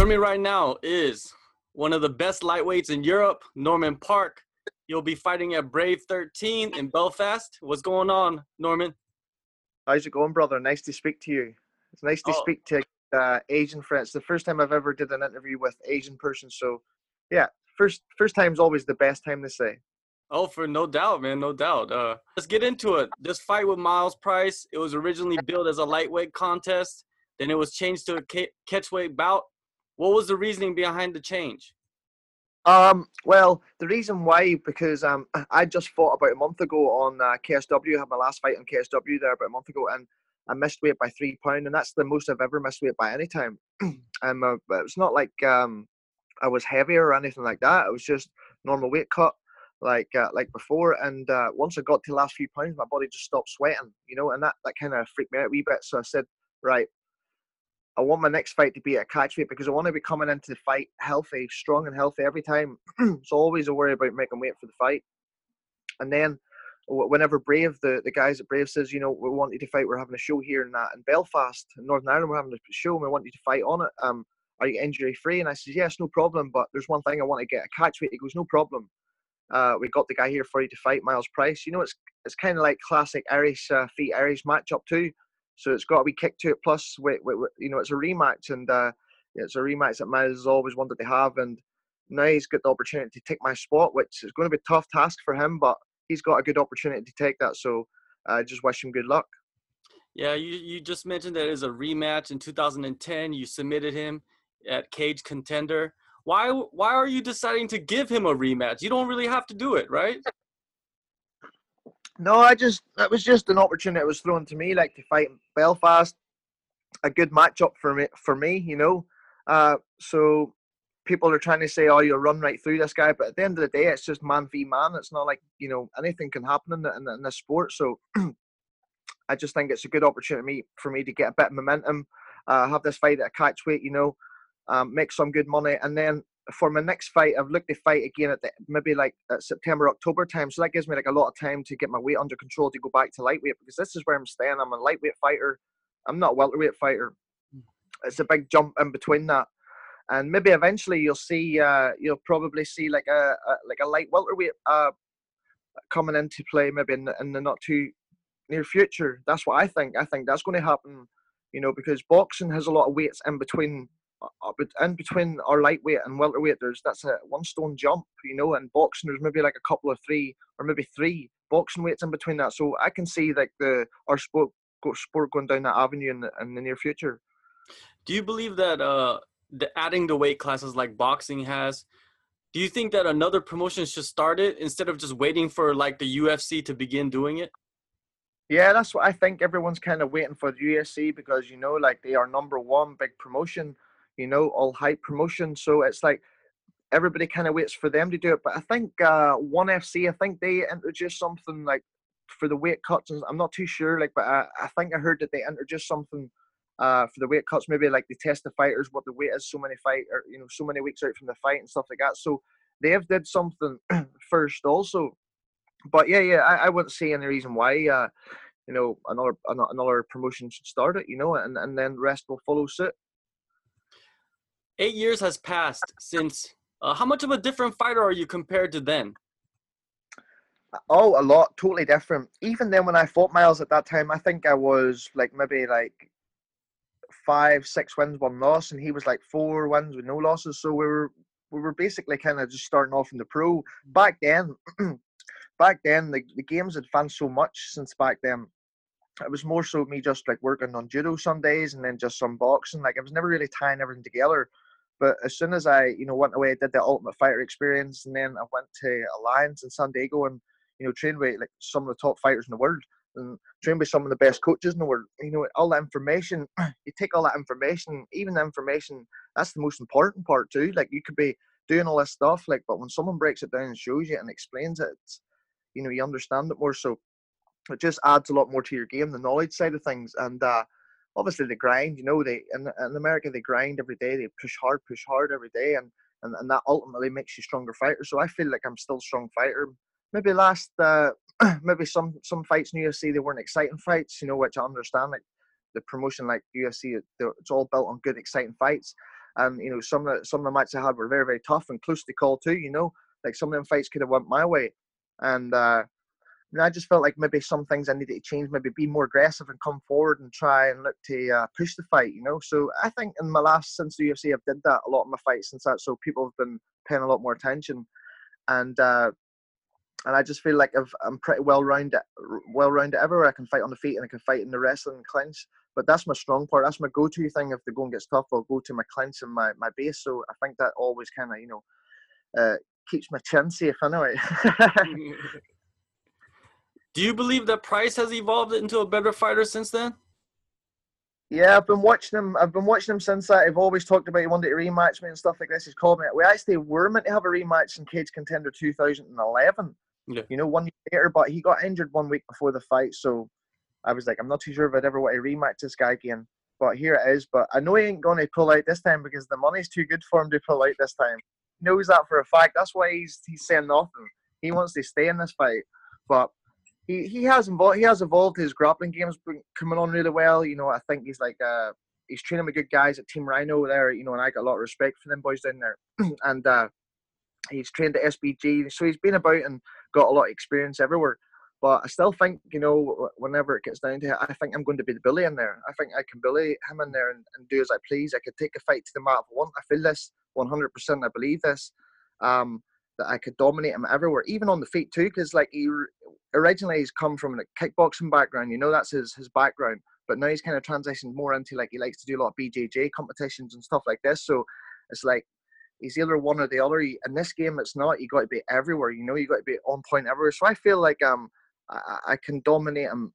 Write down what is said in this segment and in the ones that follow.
Joining me right now is one of the best lightweights in Europe, Norman Parke. You'll be fighting at Brave 13 in Belfast. What's going on, Norman? How's it going, brother? Nice to speak to you. It's nice to Oh. speak to uh, Asian friends. It's the first time I've ever did an interview with Asian person. So, yeah, first first time's always the best time to say. Oh, for no doubt, man, no doubt. Uh, let's get into it. This fight with Myles Price, it was originally billed as a lightweight contest. Then it was changed to a catchweight bout. What was the reasoning behind the change? Um, well, the reason why because um I just fought about a month ago on uh, KSW. I had my last fight on KSW there about a month ago, and I missed weight by three pound, and that's the most I've ever missed weight by any time. and uh, it's not like um I was heavier or anything like that. It was just normal weight cut, like uh, like before. And uh, once I got to the last few pounds, my body just stopped sweating, you know, and that that kind of freaked me out a wee bit. So I said, right. I want my next fight to be at catch weight because I want to be coming into the fight healthy, strong and healthy every time. so always a worry about making weight for the fight. And then whenever Brave, the, the guys at Brave says, you know, we want you to fight, we're having a show here and that in Belfast, in Northern Ireland, we're having a show and we want you to fight on it. Um, are you injury free? And I says, yes, no problem, but there's one thing I want to get a catch weight. He goes, no problem. Uh, we got the guy here for you to fight, Myles Price. You know, it's it's kind of like classic Irish uh, feet Irish matchup too. So it's got to be kick to it. Plus, we, we, we- you know, it's a rematch, and uh, it's a rematch that Myles has always wanted to have. And now he's got the opportunity to take my spot, which is going to be a tough task for him, but he's got a good opportunity to take that. So I just wish him good luck. Yeah, you, you just mentioned that it a rematch in 2010. You submitted him at Cage Contender. Why why are you deciding to give him a rematch? You don't really have to do it, right? No, I just that was just an opportunity that was thrown to me, like to fight Belfast, a good matchup for me for me, you know. Uh, so people are trying to say, "Oh, you'll run right through this guy," but at the end of the day, it's just man v man. It's not like you know anything can happen in the, in, the, in this sport. So I just think it's a good opportunity for me to get a bit of momentum, uh, have this fight at a catch weight, you know, um, make some good money, and then for my next fight, I've looked to fight again at the, maybe like at September, October time. So that gives me like a lot of time to get my weight under control to go back to lightweight because this is where I'm staying. I'm a lightweight fighter. I'm not a welterweight fighter. It's a big jump in between that. And maybe eventually you'll see, uh, you'll probably see like a, a like a light welterweight uh, coming into play maybe in the, in the not too near future. That's what I think. I think that's going to happen, you know, because boxing has a lot of weights in between uh, but in between our lightweight and welterweight, there's that's a one stone jump, you know. And boxing, there's maybe like a couple of three or maybe three boxing weights in between that. So I can see like the our sport sport going down that avenue in the, in the near future. Do you believe that uh, the adding the weight classes like boxing has? Do you think that another promotion should start it instead of just waiting for like the UFC to begin doing it? Yeah, that's what I think. Everyone's kind of waiting for the UFC because you know, like they are number one big promotion, you know, all hype promotion. So it's like everybody kind of waits for them to do it. But I think uh, One FC, I think they introduced something like for the weight cuts. I'm not too sure, like, but I, I think I heard that they introduced something uh, for the weight cuts. Maybe like they test the fighters what the weight is, so many fight or you know, so many weeks out from the fight and stuff like that. So they have did something first also. But yeah, yeah, I, I wouldn't see any reason why. Uh, you know, another another promotion should start it. You know, and and then the rest will follow suit. Eight years has passed since. Uh, how much of a different fighter are you compared to then? Oh, a lot, totally different. Even then, when I fought Myles at that time, I think I was like maybe like five, six wins, one loss, and he was like four wins with no losses. So we were we were basically kind of just starting off in the pro. Back then, back then the, the games had advanced so much since back then. It was more so me just like working on judo some days and then just some boxing. Like I was never really tying everything together. But as soon as I, you know, went away, did the Ultimate Fighter experience, and then I went to Alliance in San Diego and, you know, trained with like some of the top fighters in the world and trained with some of the best coaches in the world. You know, all that information, you take all that information, even the information, that's the most important part too. Like you could be doing all this stuff, like, but when someone breaks it down and shows you and explains it, you know, you understand it more. So it just adds a lot more to your game, the knowledge side of things. And uh, obviously the grind, you know, they in, in America they grind every day, they push hard, push hard every day, and, and and that ultimately makes you stronger fighter. So I feel like I'm still a strong fighter. Maybe last, uh, maybe some some fights in UFC they weren't exciting fights, you know, which I understand. Like the promotion, like UFC, it's all built on good, exciting fights. And you know, some of the, some of the matches I had were very very tough and close to call too. You know, like some of them fights could have went my way, and uh, I just felt like maybe some things I needed to change, maybe be more aggressive and come forward and try and look to uh, push the fight. You know, so I think in my last since the UFC, I've did that a lot of my fights since that, so people have been paying a lot more attention, and uh, and I just feel like i am pretty well rounded, well rounded everywhere. I can fight on the feet and I can fight in the wrestling and clinch. But that's my strong part. That's my go-to thing. If the going gets tough, I'll go to my clinch and my, my base. So I think that always kind of you know uh, keeps my chin safe anyway. Do you believe that Price has evolved into a better fighter since then? Yeah, I've been watching him. I've been watching him since that. I've always talked about he wanted to rematch me and stuff like this. He's called me. We actually were meant to have a rematch in Cage Contender 2011. Yeah. You know, one year later, but he got injured one week before the fight, so I was like, I'm not too sure if I'd ever want to rematch this guy again. But here it is. But I know he ain't going to pull out this time because the money's too good for him to pull out this time. He knows that for a fact. That's why he's he's saying nothing. He wants to stay in this fight. But he, he has evolved. He has evolved. His grappling game's been coming on really well. You know, I think he's like uh, he's training with good guys at Team Rhino there. You know, and I got a lot of respect for them boys down there. and uh, he's trained at SBG, so he's been about and got a lot of experience everywhere. But I still think, you know, whenever it gets down to it, I think I'm going to be the bully in there. I think I can bully him in there and, and do as I please. I could take a fight to the mat if I want. I feel this 100%. I believe this. Um, that I could dominate him everywhere, even on the feet too, because like he originally he's come from a kickboxing background, you know, that's his his background. But now he's kind of transitioned more into like he likes to do a lot of BJJ competitions and stuff like this. So it's like he's either one or the other. In this game, it's not. You got to be everywhere. You know, you got to be on point everywhere. So I feel like um I, I can dominate him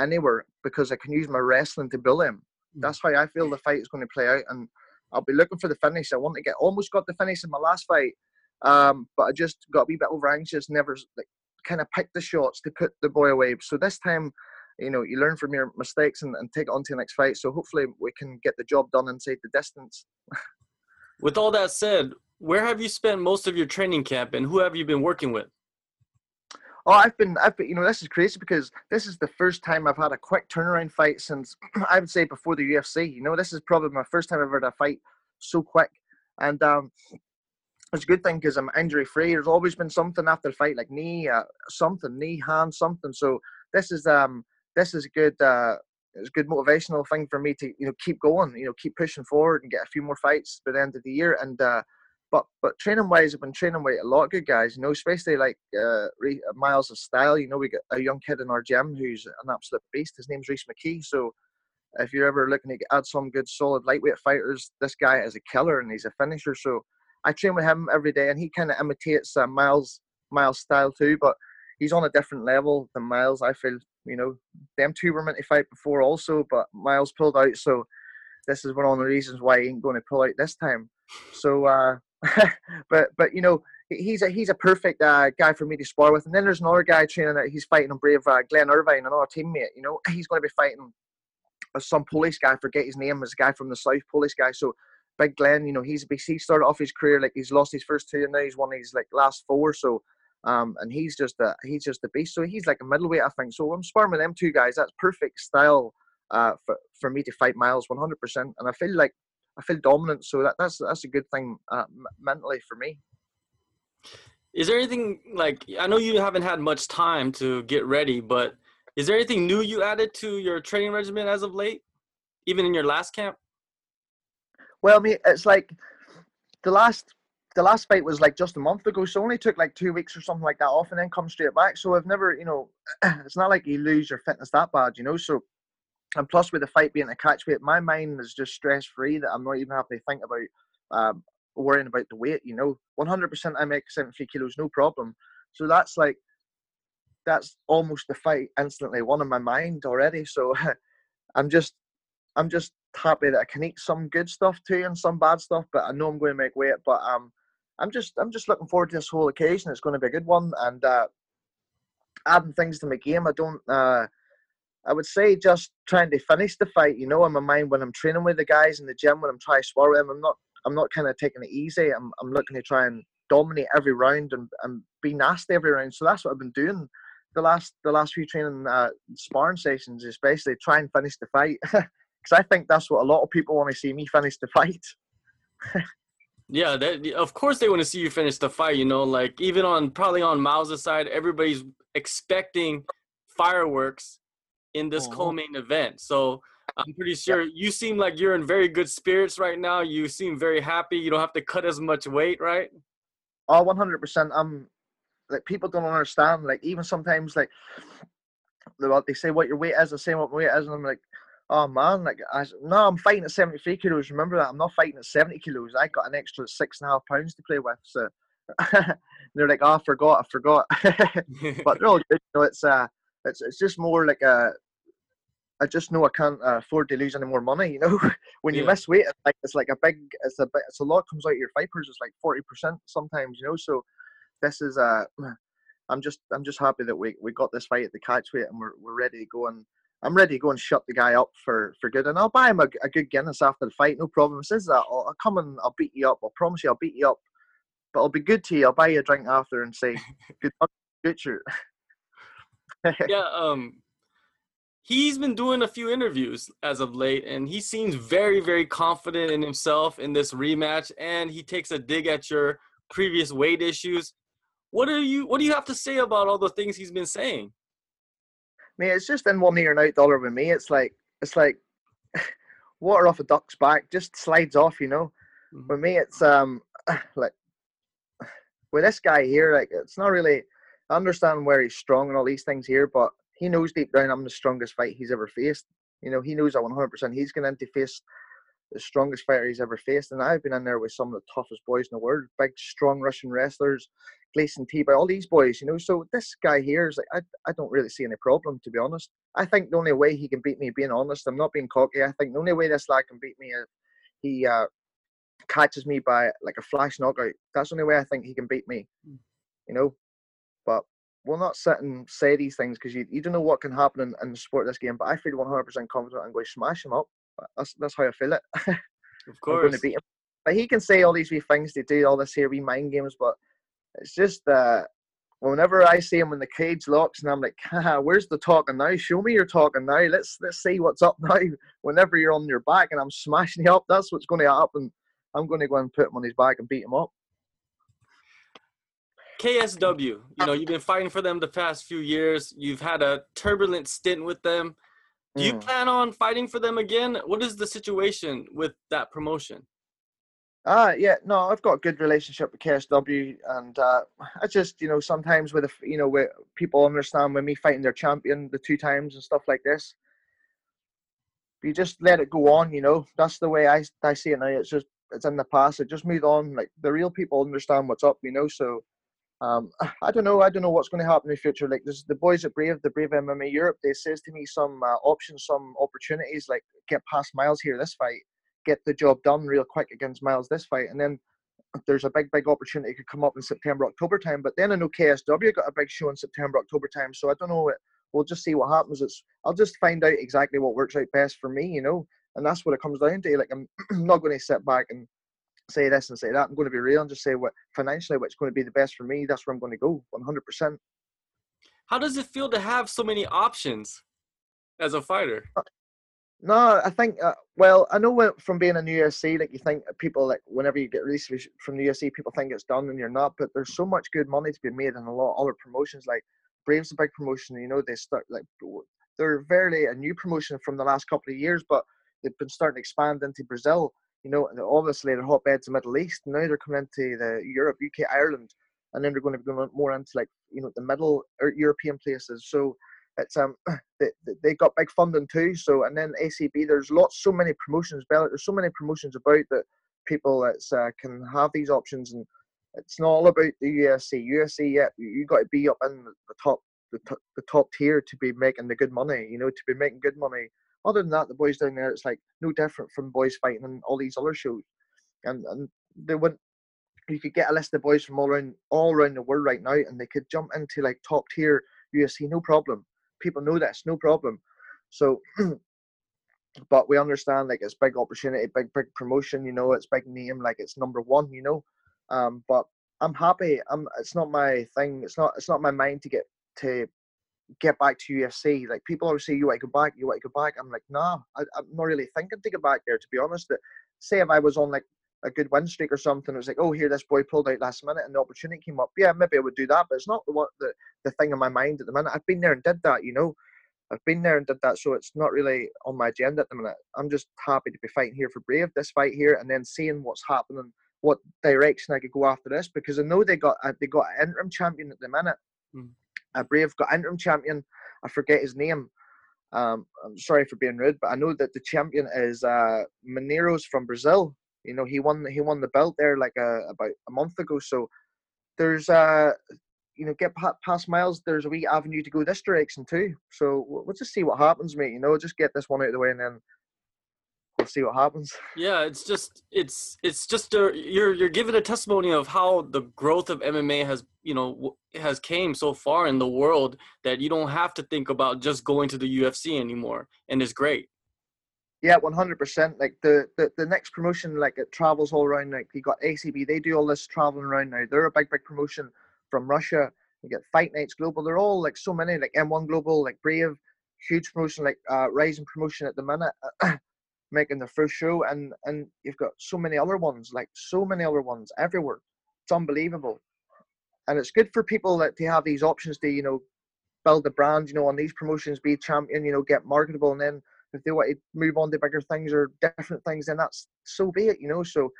anywhere because I can use my wrestling to bully him. Hmm. That's how I feel the fight is going to play out, and I'll be looking for the finish. I want to get almost got the finish in my last fight, um, but I just got a wee bit over anxious. Never like kind of picked the shots to put the boy away. So this time, you know, you learn from your mistakes and, and take it on to the next fight. So hopefully we can get the job done and inside the distance. with all that said, where have you spent most of your training camp and who have you been working with? Oh, I've been, I've been, you know, this is crazy because this is the first time I've had a quick turnaround fight since I would say before the UFC. You know, this is probably my first time I've ever had a fight so quick. And um, it's a good thing because I'm injury free. There's always been something after the fight, like knee, uh, something, knee, hand, something. So this is um this is a good uh it's a good motivational thing for me to you know keep going, you know, keep pushing forward and get a few more fights by the end of the year. And uh, but but training wise, I've been training with a lot of good guys, you know, especially like uh, Miles of Style. You know, we got a young kid in our gym who's an absolute beast. His name's Rhys McKee. So if you're ever looking to add some good solid lightweight fighters, this guy is a killer and he's a finisher. So I train with him every day, and he kind of imitates uh, Myles Myles style too, but he's on a different level than Myles. I feel you know them two were meant to fight before also, but Myles pulled out, so this is one of the reasons why he ain't going to pull out this time. So, uh, but but you know he's a he's a perfect uh, guy for me to spar with. And then there's another guy training that he's fighting on Brave, uh, Glenn Irvine, another teammate. You know he's going to be fighting some Polish guy. I forget his name. Is a guy from the south, Polish guy. So Big Glenn, you know, he's he started off his career like he's lost his first two and now he's won his like last four. So um, and he's just a he's just a beast. So he's like a middleweight, I think. So I'm sparring with them two guys. That's perfect style uh, for for me to fight Myles 100. percent And I feel like I feel dominant. So that that's that's a good thing uh, mentally for me. Is there anything like I know you haven't had much time to get ready, but is there anything new you added to your training regimen as of late, even in your last camp? Well, mean, it's like the last the last fight was like just a month ago, so only took like two weeks or something like that off, and then come straight back. So I've never, you know, it's not like you lose your fitness that bad, you know. So and plus with the fight being a catch weight, my mind is just stress free that I'm not even having to think about um, worrying about the weight. You know, 100% I make 73 kilos, no problem. So that's like that's almost the fight instantly one in my mind already. So I'm just I'm just happy that I can eat some good stuff too and some bad stuff, but I know I'm going to make weight. But um, I'm just I'm just looking forward to this whole occasion. It's going to be a good one, and uh, adding things to my game. I don't. Uh, I would say just trying to finish the fight. You know, in my mind when I'm training with the guys in the gym, when I'm trying to spar with them, I'm not I'm not kind of taking it easy. I'm I'm looking to try and dominate every round and, and be nasty every round. So that's what I've been doing the last the last few training uh, sparring sessions, is basically try and finish the fight. because I think that's what a lot of people want to see me finish the fight. yeah, that of course they want to see you finish the fight. You know, like even on probably on Myles' side, everybody's expecting fireworks in this Mhm. co-main event. So I'm pretty sure you seem like you're in very good spirits right now. You seem very happy. You don't have to cut as much weight, right? Oh, one hundred percent. I'm like people don't understand. Like even sometimes, like they say what your weight is, I say what my weight is, and I'm like, oh man, like I no, I'm fighting at seventy three kilos. Remember that? I'm not fighting at seventy kilos. I got an extra six and a half pounds to play with. So they're like, oh, I forgot, I forgot. but they're all good. You know, it's uh, it's it's just more like a. I just know I can't afford to lose any more money. You know, when you Yeah. miss weight, it's like it's like a big, it's a bit, it's a lot comes out of your fibers. It's like forty percent sometimes. You know, so this is uh, I'm just I'm just happy that we, we got this fight at the catch weight and we're we're ready to go and I'm ready to go and shut the guy up for, for good and I'll buy him a, a good Guinness after the fight. No problem. Says that I'll, I'll come and I'll beat you up. I'll promise you I'll beat you up, but I'll be good to you. I'll buy you a drink after and say good luck, future. yeah, um he's been doing a few interviews as of late and he seems very very confident in himself in this rematch and he takes a dig at your previous weight issues. What are you what do you have to say about all the things he's been saying? Mate, it's just in one ear and out the other with me. It's like it's like water off a duck's back, just slides off, you know. Mhm. With me, it's um like with this guy here, like it's not really. I understand where he's strong and all these things here, but he knows deep down I'm the strongest fight he's ever faced. You know, he knows that 100%. He's going to have to face the strongest fighter he's ever faced, and I've been in there with some of the toughest boys in the world, big, strong Russian wrestlers, Gleison Tibau all these boys. You know, so this guy here is like I, I don't really see any problem to be honest. I think the only way he can beat me, being honest, I'm not being cocky. I think the only way this lad can beat me is he uh, catches me by like a flash knockout. That's the only way I think he can beat me. Mm. You know, but we'll not sit and say these things because you, you don't know what can happen in, in the sport of this game. But I feel 100% confident I'm going to smash him up. That's that's how I feel it. Of course. to beat him. But he can say all these wee things to do all this here wee mind games, but it's just uh whenever I see him when the cage locks and I'm like, Haha, where's the talking now? Show me your talking now. Let's let's see what's up now. Whenever you're on your back and I'm smashing you up, that's what's going to happen. I'm going to go and put him on his back and beat him up. KSW, you know, you've been fighting for them the past few years. You've had a turbulent stint with them. Do you Mm. plan on fighting for them again? What is the situation with that promotion? Ah, yeah, no, I've got a good relationship with KSW, and uh, I just, you know, sometimes with, a you know, with people understand when me fighting their champion the two times and stuff like this, you just let it go on, you know. That's the way I I see it now. It's just, it's in the past. It just moved on. Like the real people understand what's up, you know. So, um, I don't know. I don't know what's going to happen in the future. Like there's the boys at Brave, the Brave MMA Europe. They says to me some uh, options, some opportunities, like get past Myles here this fight get the job done real quick against Myles this fight, and then there's a big, big opportunity could come up in September, October time. But then I know KSW got a big show in September, October time, so I don't know. It, we'll just see what happens. It's I'll just find out exactly what works out best for me, you know, and that's what it comes down to. Like I'm not going to sit back and say this and say that. I'm going to be real and just say what financially what's going to be the best for me. That's where I'm going to go, 100. percent How does it feel to have so many options as a fighter? No, I think. Uh, well, I know from being in the UFC, like you think people like whenever you get released from the UFC, people think it's done and you're not. But there's so much good money to be made in a lot of other promotions. Like Brave's a big promotion. You know, they start like they're very a new promotion from the last couple of years, but they've been starting to expand into Brazil. You know, obviously they're hotbeds of Middle East. Now they're coming into the Europe, UK, Ireland, and then they're going to be going more into like you know the middle European places. So it's um they, they- got big funding too. So and then ACB, there's lots, so many promotions. There's so many promotions about that people that's uh, can have these options, and it's not all about the UFC. UFC, yeah, you, got to be up in the top, the, top, the top tier to be making the good money. You know, to be making good money. Other than that, the boys down there, it's like no different from boys fighting and all these other shows, and and they wouldn't. You could get a list of boys from all around all around the world right now, and they could jump into like top tier UFC, no problem people know this, no problem. So, but we understand like it's big opportunity, big big promotion. You know, it's big name, like it's number one. You know, um, but I'm happy. I'm. It's not my thing. It's not. It's not my mind to get to get back to UFC. Like people always say, you want to go back, you want to go back. I'm like, nah, I, I'm not really thinking to get back there. To be honest, that say if I was on like a good win streak or something. It was like, oh, here this boy pulled out last minute and the opportunity came up. Yeah, maybe I would do that, but it's not the what the, the thing in my mind at the minute. I've been there and did that, you know. I've been there and did that, so it's not really on my agenda at the minute. I'm just happy to be fighting here for Brave, this fight here, and then seeing what's happening, what direction I could go after this, because I know they got they got an interim champion at the minute. Mm. Uh, Brave got interim champion. I forget his name. Um, I'm sorry for being rude, but I know that the champion is uh, Mineiros from Brazil. You know, he won he won the belt there like a, uh, about a month ago. So there's uh you know get past Myles. There's a wee avenue to go this direction too. So we'll just see what happens, mate. You know, just get this one out of the way and then we'll see what happens. Yeah, it's just it's it's just a, you're you're giving a testimony of how the growth of MMA has you know has came so far in the world that you don't have to think about just going to the UFC anymore, and it's great. Yeah, one hundred percent. Like the, the the next promotion, like it travels all around. Like you got ACB, they do all this traveling around now. They're a big big promotion from Russia. You get Fight Nights Global. They're all like so many, like M1 Global, like Brave, huge promotion, like uh, Rising promotion at the minute. making their first show and and you've got so many other ones like so many other ones everywhere. It's unbelievable. And it's good for people that to have these options to you know build a brand you know on these promotions be champion you know get marketable and then if they want to move on to bigger things or different things then that's so be it you know? So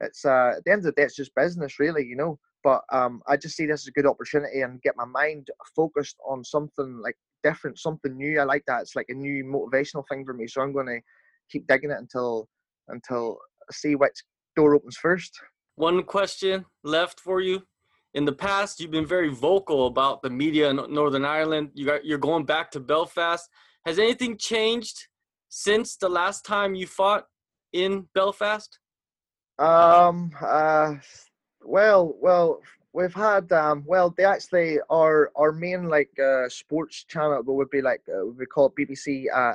it's uh at the end of the day it's just business really you know? But um i just see this as a good opportunity and get my mind focused on something like different something new. I like that. It's like a new motivational thing for me. So i'm going to keep digging it until until see which door opens first. One question left for you. In the past, you've been very vocal about the media in Northern Ireland. You got you're going back to Belfast. Has anything changed since the last time you fought in Belfast? Um. Uh. Well. Well. We've had um. Well, they actually our our main like uh sports channel would be like uh, we call it BBC uh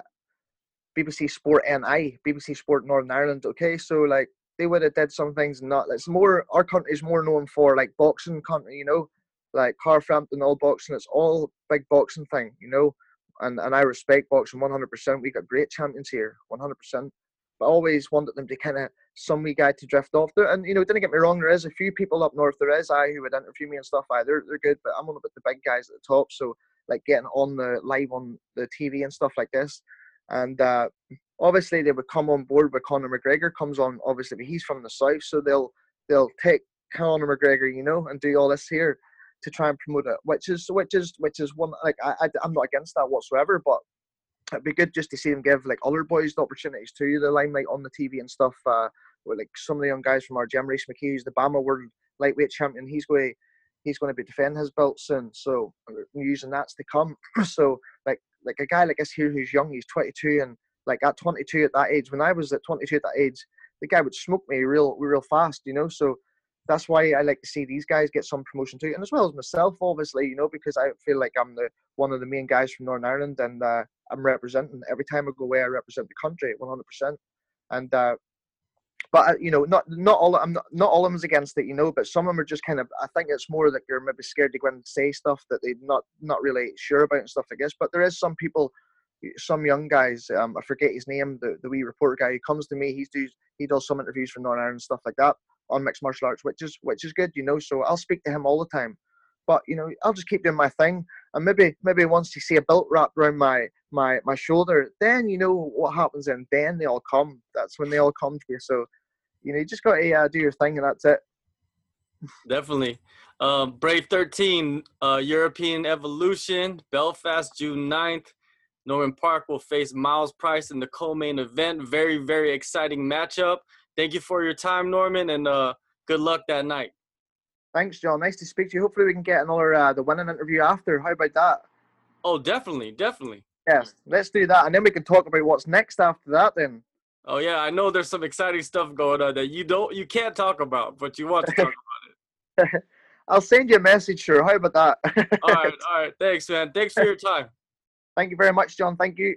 BBC Sport NI, BBC Sport Northern Ireland. Okay, so like they would have did some things not. It's more our country is more known for like boxing country, you know, like Carl Frampton, all boxing. It's all big boxing thing, you know. And and I respect boxing 100%. We got great champions here, 100%. But I always wanted them to kind of some wee guy to drift off there. And you know, didn't get me wrong, there is a few people up north. There is I who would interview me and stuff. I they're they're good, but I'm on about the big guys at the top. So like getting on the live on the TV and stuff like this and uh, obviously they would come on board with Conor McGregor comes on obviously he's from the south so they'll they'll take Conor McGregor you know and do all this here to try and promote it which is which is which is one like I, I am not against that whatsoever but it'd be good just to see them give like other boys the opportunities too the limelight on the TV and stuff uh with like some of the young guys from our Rhys McKee who's the BAMMA world lightweight champion he's going he's going to be defending his belt soon so using that's to come so like a guy like us here who's young, he's 22, and like at 22 at that age, when I was at 22 at that age, the guy would smoke me real, real fast, you know. So that's why I like to see these guys get some promotion too, and as well as myself, obviously, you know, because I feel like I'm the one of the main guys from Northern Ireland, and uh, I'm representing every time I go away, I represent the country 100%. And uh, but uh, you know, not not all I'm not, not all of them's against it, you know, but some of them are just kind of. I think it's more that they're maybe scared to go and say stuff that they're not not really sure about and stuff like this. But there is some people, some young guys. Um, I forget his name, the the wee reporter guy who comes to me. He's do he does some interviews for Northern Ireland and stuff like that on mixed martial arts, which is which is good, you know. So I'll speak to him all the time. But you know, I'll just keep doing my thing, and maybe maybe once you see a belt wrapped around my my my shoulder, then you know what happens, and then they all come. That's when they all come to you. So you know, you just got to uh, do your thing, and that's it. Definitely. Um, Brave 13, uh, European Evolution, Belfast, June 9th. Norman Parke will face Myles Price in the co-main event. Very, very exciting matchup. Thank you for your time, Norman, and uh, good luck that night. Thanks, John. Nice to speak to you. Hopefully, we can get another uh, the winning interview after. How about that? Oh, definitely, definitely. Yes, let's do that, and then we can talk about what's next after that. Then. Oh yeah, I know there's some exciting stuff going on that you don't you can't talk about, but you want to talk about it. I'll send you a message, sure. How about that? all right, all right. Thanks, man. Thanks for your time. Thank you very much, John. Thank you.